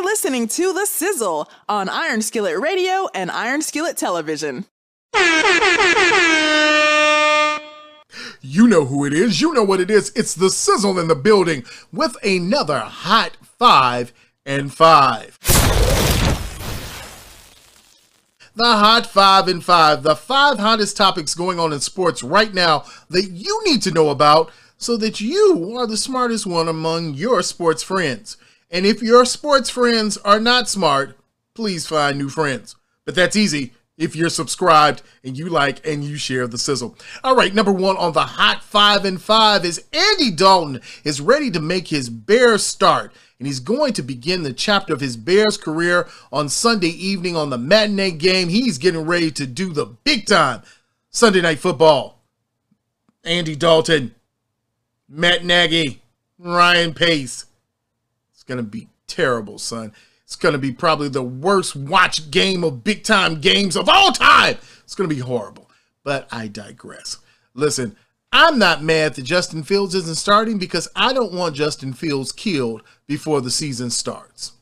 You're listening to The Sizzle on Iron Skillet Radio and Iron Skillet Television. You know who it is. You know what it is. It's the sizzle in the building with another hot five and five. The hot five and five, the five hottest topics going on in sports right now that you need to know about so that you are the smartest one among your sports friends. And if your sports friends are not smart, please find new friends. But that's easy if you're subscribed and you like and you share the sizzle. All right, number one on the hot five and five is Andy Dalton is ready to make his Bears start. And he's going to begin the chapter of his Bears career on Sunday evening on the matinee game. He's getting ready to do the big time Sunday night football. Andy Dalton, Matt Nagy, Ryan Pace. To be terrible, son. It's to be probably the worst watch game of big time games of all time. It's to be horrible. But I digress. Listen, I'm not mad that Justin Fields isn't starting because I don't want Justin Fields killed before the season starts.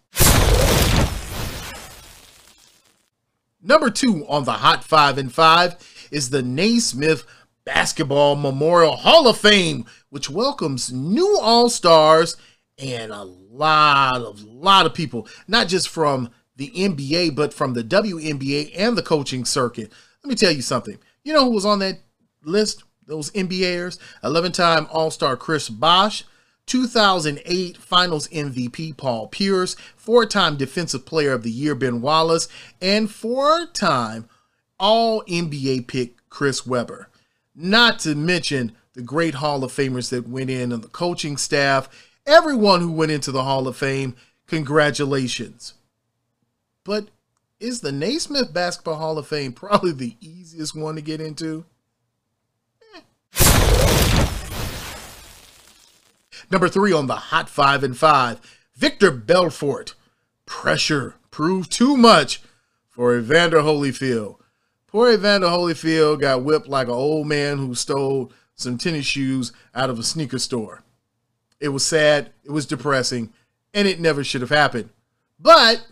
Number two on the Hot 5 and 5 is the Naismith Basketball Memorial Hall of Fame, which welcomes new All Stars and a lot of lot of people, not just from the NBA, but from the WNBA and the coaching circuit. Let me tell you something. You know who was on that list? Those NBAers, 11-time All-Star Chris Bosh, 2008 Finals MVP Paul Pierce, four-time Defensive Player of the Year Ben Wallace, and four-time All-NBA pick Chris Webber. Not to mention the great Hall of Famers that went in on the coaching staff everyone who went into the Hall of Fame, congratulations. But is the Naismith Basketball Hall of Fame probably the easiest one to get into? Eh. Number three on the Hot Five and Five, Victor Belfort. Pressure proved too much for Evander Holyfield. Poor Evander Holyfield got whipped like an old man who stole some tennis shoes out of a sneaker store. It was sad, it was depressing, and it never should have happened. But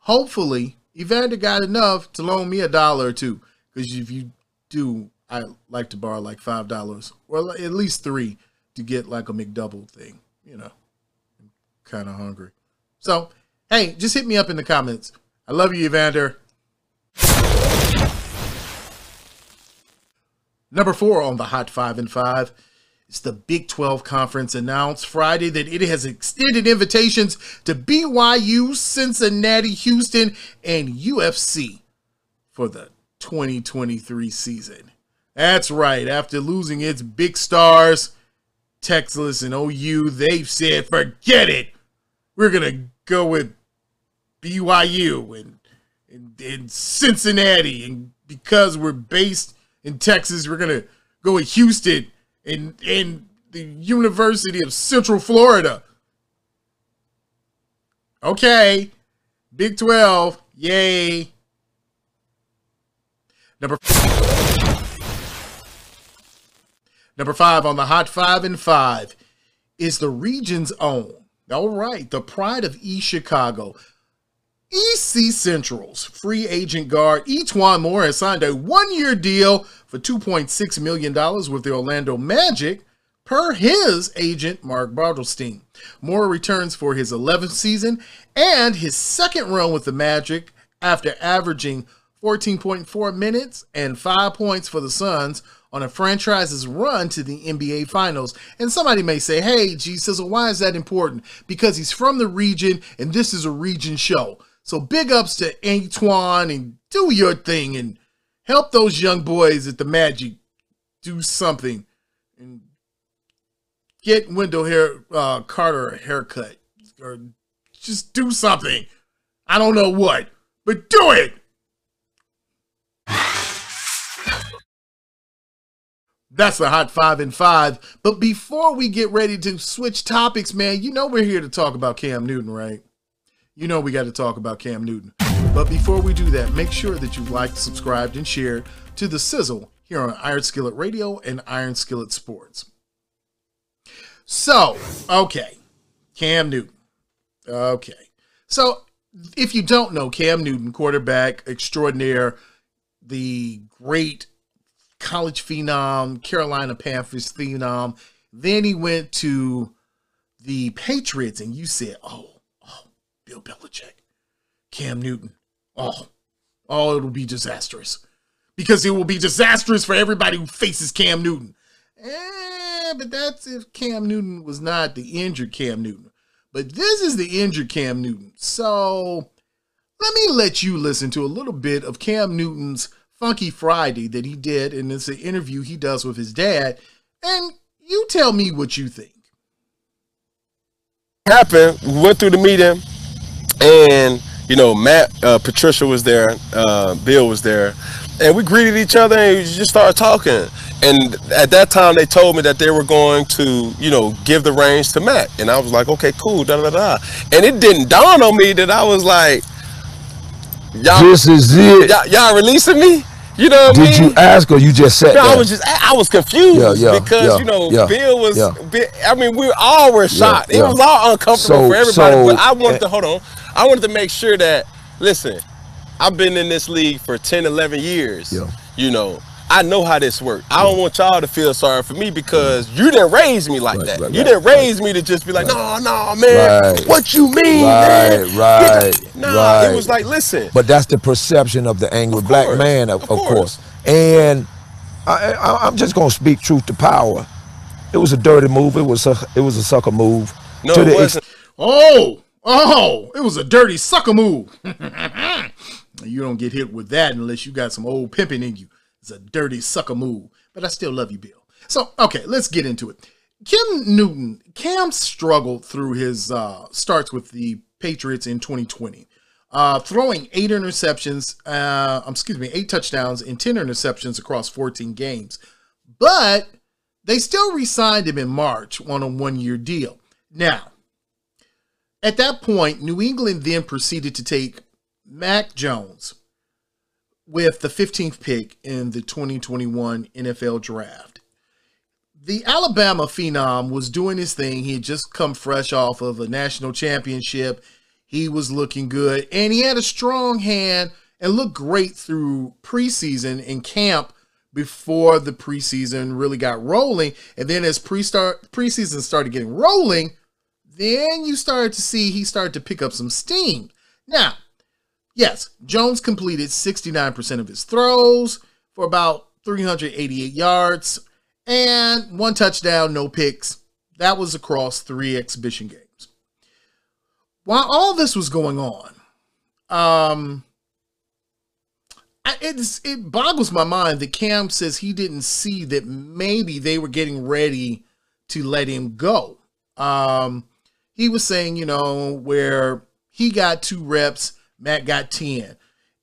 hopefully, Evander got enough to loan me a dollar or two. Because if you do, I like to borrow like five dollars or at least three to get like a McDouble thing. You know, I'm kind of hungry. So, hey, just hit me up in the comments. I love you, Evander. Number four on the Hot Five and Five it's the Big 12 Conference announced Friday that it has extended invitations to BYU, Cincinnati, Houston, and UCF for the 2023 season. That's right, after losing its big stars, Texas and OU, they've said, forget it. We're going to go with BYU and, and, and Cincinnati. And because we're based in Texas, we're going to go with Houston in in the University of Central Florida. Okay. Big 12. Yay. Number Number 5 on the Hot 5 and 5 is the region's own. All right, the pride of East Chicago. EC Central's free agent guard E'Twaun Moore has signed a one-year deal for $2.6 million with the Orlando Magic, per his agent Mark Bartelstein. Moore returns for his 11th season and his second run with the Magic after averaging 14.4 minutes and 5 points for the Suns on a franchise's run to the NBA Finals. And somebody may say, hey, G Sizzle, why is that important? Because he's from the region and this is a region show. So big ups to Antoine and do your thing and help those young boys at the Magic do something and get Wendell hair, uh, Carter a haircut or just do something. I don't know what, but do it. That's the hot five and five. But before we get ready to switch topics, man, you know we're here to talk about Cam Newton, right? You know we got to talk about Cam Newton. But before we do that, make sure that you've liked, subscribed, and shared to the Sizzle here on Iron Skillet Radio and Iron Skillet Sports. So, okay, Cam Newton. Okay. So, if you don't know, Cam Newton, quarterback extraordinaire, the great college phenom, Carolina Panthers phenom. Then he went to the Patriots, and you said, "Oh, oh, Bill Belichick, Cam Newton, oh, oh, it'll be disastrous." Because it will be disastrous for everybody who faces Cam Newton. Eh, but that's if Cam Newton was not the injured Cam Newton. But this is the injured Cam Newton. So let me let you listen to a little bit of Cam Newton's Funky Friday that he did, and it's an interview he does with his dad. And you tell me what you think. Happened. We went through the meeting, and you know, Matt, uh, Patricia was there, uh, Bill was there, and we greeted each other and we just started talking. And at that time, they told me that they were going to, you know, give the reins to Matt, and I was like, okay, cool, da da da. And it didn't dawn on me that I was like, y'all, this is it. Y'all, y'all releasing me? You know what Did I mean? you ask or you just said? No, I was just I was confused yeah, yeah, because yeah, you know Bill was. I mean, we all were shocked. It was all uncomfortable so, for everybody. So, but I wanted eh, to hold on. I wanted to make sure that listen. I've been in this league for 10, 11 years. You know, I know how this works. I don't want y'all to feel sorry for me because you didn't raise me like right, that. Right, you didn't raise me to just be like, no, no, man, what you mean, right, man? Right, nah, right. it was like, listen. But that's the perception of the angry of black man, of, of, course. course. And I, I, I'm just gonna speak truth to power. It was a dirty move. It was a it was a sucker move. No, it wasn't. oh, oh, it was a dirty sucker move. you don't get hit with that unless you got some old pimping in you. It's a dirty sucker move, but I still love you, Bill. So, okay, let's get into it. Cam Newton, Cam struggled through his uh, starts with the Patriots in 2020, uh, throwing eight interceptions, uh, um, excuse me, eight touchdowns and 10 interceptions across 14 games. But they still re signed him in March on a one year deal. Now, at that point, New England then proceeded to take Mac Jones, with the 15th pick in the 2021 NFL draft. The Alabama phenom was doing his thing. He had just come fresh off of a national championship. He was looking good and he had a strong hand and looked great through preseason and camp before the preseason really got rolling. And then as pre-start preseason started getting rolling, then you started to see he started to pick up some steam. Now, Yes, Jones completed 69% of his throws for about 388 yards and one touchdown, no picks. That was across three exhibition games. While all this was going on, um, it boggles my mind that Cam says he didn't see that maybe they were getting ready to let him go. Um, he was saying, you know, where he got two reps Matt got 10.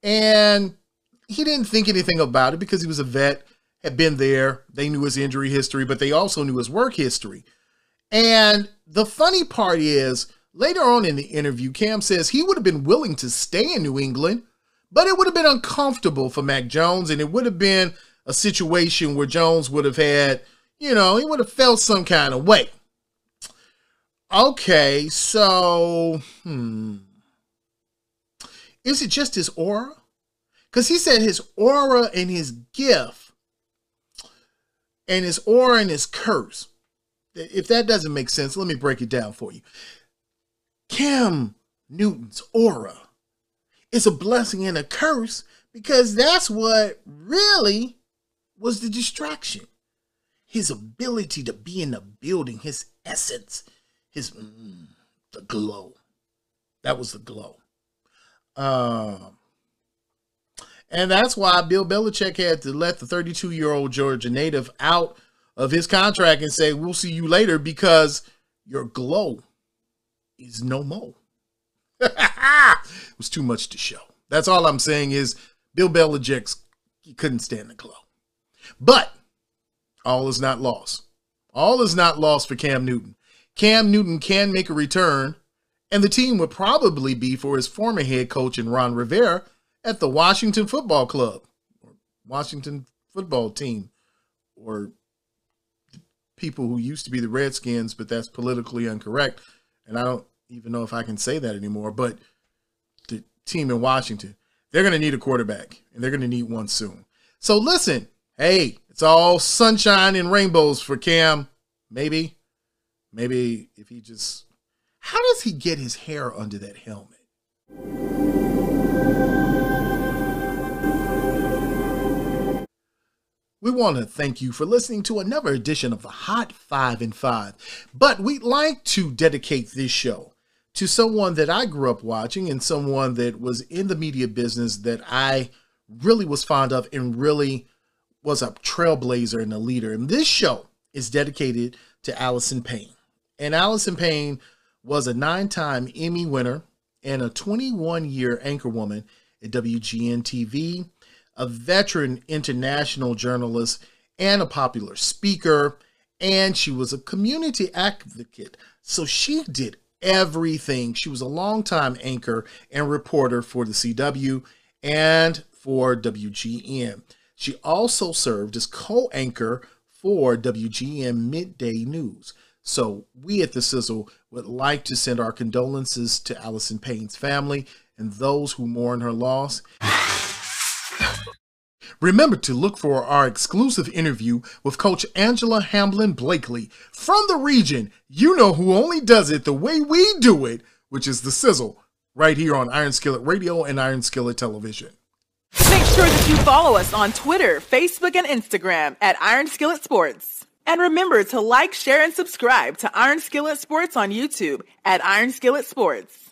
And he didn't think anything about it because he was a vet, had been there. They knew his injury history, but they also knew his work history. And the funny part is, later on in the interview, Cam says he would have been willing to stay in New England, but it would have been uncomfortable for Mac Jones, and it would have been a situation where Jones would have had, you know, he would have felt some kind of way. Okay, so, hmm. Is it just his aura? Because he said his aura and his gift and his aura and his curse. If that doesn't make sense, let me break it down for you. Cam Newton's aura is a blessing and a curse because that's what really was the distraction. His ability to be in the building, his essence, his mm, the glow. That was the glow. Um, and that's why Bill Belichick had to let the 32 year old Georgia native out of his contract and say, We'll see you later because your glow is no more. it was too much to show. That's all I'm saying is Bill Belichick he couldn't stand the glow. But all is not lost. All is not lost for Cam Newton. Cam Newton can make a return and the team would probably be for his former head coach and Ron Rivera at the Washington Football Club, or Washington football team, or people who used to be the Redskins, but that's politically incorrect. And I don't even know if I can say that anymore. But the team in Washington, they're going to need a quarterback, and they're going to need one soon. So listen, hey, it's all sunshine and rainbows for Cam. Maybe, maybe if he just, how does he get his hair under that helmet? We want to thank you for listening to another edition of the Hot 5 and 5. But we'd like to dedicate this show to someone that I grew up watching and someone that was in the media business that I really was fond of and really was a trailblazer and a leader. And this show is dedicated to Allison Payne. And Allison Payne was a nine time Emmy winner and a 21 year anchorwoman at WGN TV a veteran international journalist and a popular speaker, and she was a community advocate. So she did everything. She was a longtime anchor and reporter for the CW and for WGN. She also served as co anchor for WGN Midday News. So, we at The Sizzle would like to send our condolences to Allison Payne's family and those who mourn her loss. Remember to look for our exclusive interview with Coach Angela Hamblin Blakely from the region. You know who only does it the way we do it, which is the sizzle, right here on Iron Skillet Radio and Iron Skillet Television. Make sure that you follow us on Twitter, Facebook, and Instagram at Iron Skillet Sports. And remember to like, share, and subscribe to Iron Skillet Sports on YouTube at Iron Skillet Sports.